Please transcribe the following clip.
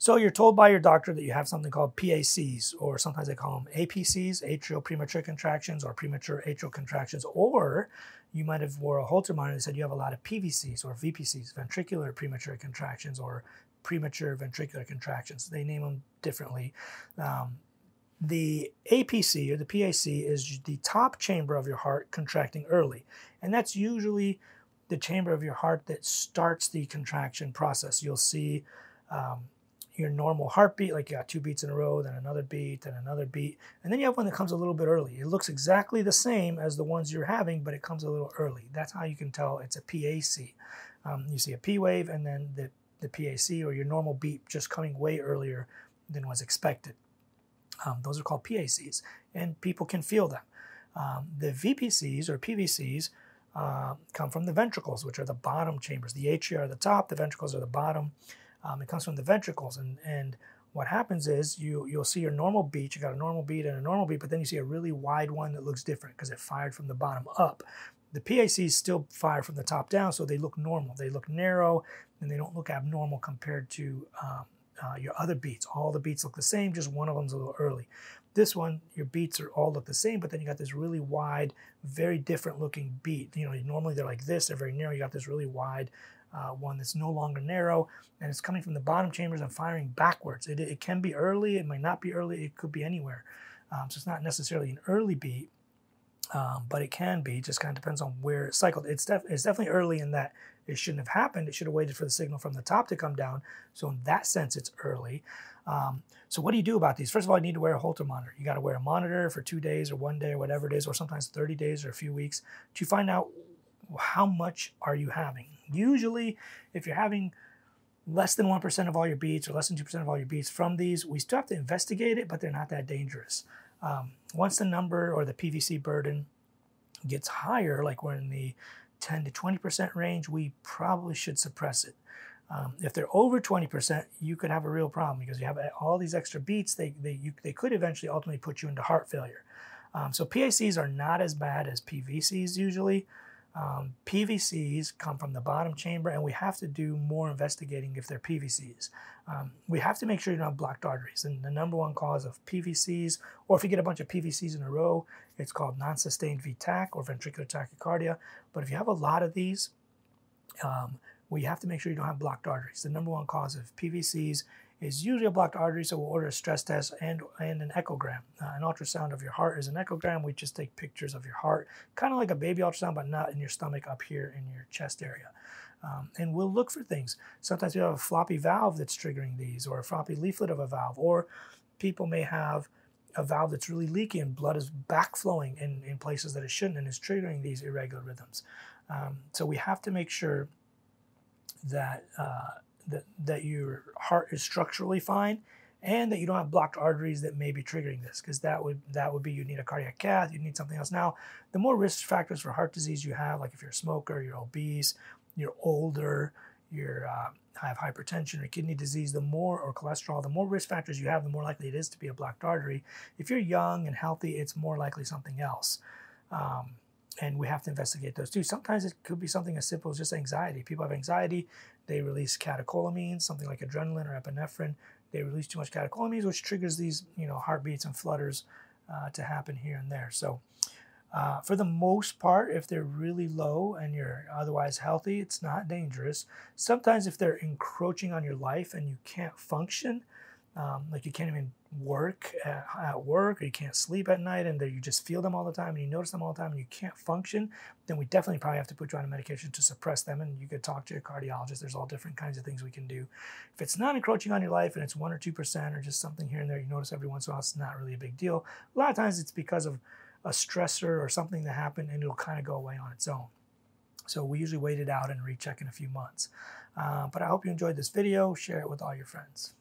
So you're told by your doctor that you have something called PACs, or sometimes they call them APCs, atrial premature contractions, or premature atrial contractions, or you might have wore a Holter monitor and said you have a lot of PVCs or VPCs, ventricular premature contractions, or premature ventricular contractions. They name them differently. Um, the APC or the PAC is the top chamber of your heart contracting early, and that's usually the chamber of your heart that starts the contraction process. You'll see um, your normal heartbeat, like you got two beats in a row, then another beat, then another beat, and then you have one that comes a little bit early. It looks exactly the same as the ones you're having, but it comes a little early. That's how you can tell it's a PAC. Um, you see a P wave and then the, the PAC or your normal beat just coming way earlier than was expected. Um, those are called PACs, and people can feel them. Um, the VPCs or PVCs uh, come from the ventricles, which are the bottom chambers. The atria are the top, the ventricles are the bottom. Um, it comes from the ventricles, and and what happens is you you'll see your normal beat. You got a normal beat and a normal beat, but then you see a really wide one that looks different because it fired from the bottom up. The PACs still fire from the top down, so they look normal. They look narrow, and they don't look abnormal compared to um, uh, your other beats. All the beats look the same, just one of them's a little early. This one, your beats are all look the same, but then you got this really wide, very different looking beat. You know, normally they're like this, they're very narrow. You got this really wide uh, one that's no longer narrow, and it's coming from the bottom chambers and firing backwards. It, it can be early, it might not be early, it could be anywhere. Um, so it's not necessarily an early beat, um, but it can be. It just kind of depends on where it's cycled. It's, def- it's definitely early in that it shouldn't have happened. It should have waited for the signal from the top to come down. So in that sense, it's early. Um, so what do you do about these? First of all, you need to wear a Holter monitor. You got to wear a monitor for two days or one day or whatever it is, or sometimes 30 days or a few weeks to find out how much are you having. Usually, if you're having less than 1% of all your beats or less than 2% of all your beats from these, we still have to investigate it, but they're not that dangerous. Um, once the number or the PVC burden gets higher, like we're in the 10 to 20% range, we probably should suppress it. Um, if they're over 20%, you could have a real problem because you have all these extra beats. They, they, you, they could eventually ultimately put you into heart failure. Um, so PACs are not as bad as PVCs usually. Um, PVCs come from the bottom chamber, and we have to do more investigating if they're PVCs. Um, we have to make sure you don't have blocked arteries. And the number one cause of PVCs, or if you get a bunch of PVCs in a row, it's called non-sustained VTach or ventricular tachycardia. But if you have a lot of these, um, we have to make sure you don't have blocked arteries. The number one cause of PVCs is usually a blocked artery, so we'll order a stress test and, and an echogram. Uh, an ultrasound of your heart is an echogram. We just take pictures of your heart, kind of like a baby ultrasound, but not in your stomach, up here in your chest area. Um, and we'll look for things. Sometimes we have a floppy valve that's triggering these, or a floppy leaflet of a valve, or people may have a valve that's really leaky and blood is backflowing in, in places that it shouldn't and is triggering these irregular rhythms. Um, so we have to make sure that uh, that, that your heart is structurally fine and that you don't have blocked arteries that may be triggering this because that would that would be you need a cardiac cath you need something else. Now the more risk factors for heart disease you have like if you're a smoker you're obese you're older you uh, have hypertension or kidney disease the more or cholesterol the more risk factors you have the more likely it is to be a blocked artery. If you're young and healthy it's more likely something else. Um, and we have to investigate those too. Sometimes it could be something as simple as just anxiety. People have anxiety, they release catecholamines, something like adrenaline or epinephrine. They release too much catecholamines, which triggers these, you know, heartbeats and flutters uh, to happen here and there. So, uh, for the most part, if they're really low and you're otherwise healthy, it's not dangerous. Sometimes, if they're encroaching on your life and you can't function, um, like you can't even work at, at, work or you can't sleep at night and you just feel them all the time and you notice them all the time and you can't function, then we definitely probably have to put you on a medication to suppress them and you could talk to your cardiologist. There's all different kinds of things we can do. If it's not encroaching on your life and it's 1 or 2% or just something here and there you notice every once in a while, it's not really a big deal. A lot of times it's because of a stressor or something that happened and it'll kind of go away on its own. So we usually wait it out and recheck in a few months. Uh, but I hope you enjoyed this video. Share it with all your friends.